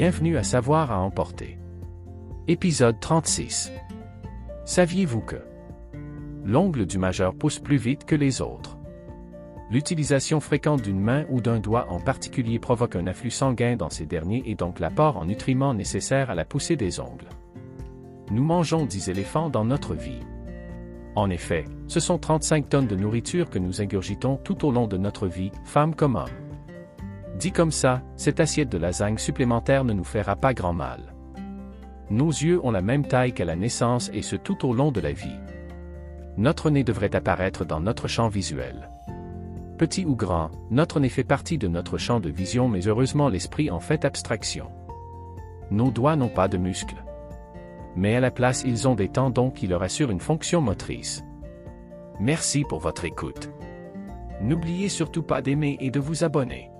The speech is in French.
Bienvenue à Savoir à emporter. Épisode 36. Saviez-vous que l'ongle du majeur pousse plus vite que les autres? L'utilisation fréquente d'une main ou d'un doigt en particulier provoque un afflux sanguin dans ces derniers et donc l'apport en nutriments nécessaire à la poussée des ongles. Nous mangeons 10 éléphants dans notre vie. En effet, ce sont 35 tonnes de nourriture que nous ingurgitons tout au long de notre vie, femmes comme hommes. Dit comme ça, cette assiette de lasagne supplémentaire ne nous fera pas grand mal. Nos yeux ont la même taille qu'à la naissance et ce tout au long de la vie. Notre nez devrait apparaître dans notre champ visuel. Petit ou grand, notre nez fait partie de notre champ de vision mais heureusement l'esprit en fait abstraction. Nos doigts n'ont pas de muscles. Mais à la place ils ont des tendons qui leur assurent une fonction motrice. Merci pour votre écoute. N'oubliez surtout pas d'aimer et de vous abonner.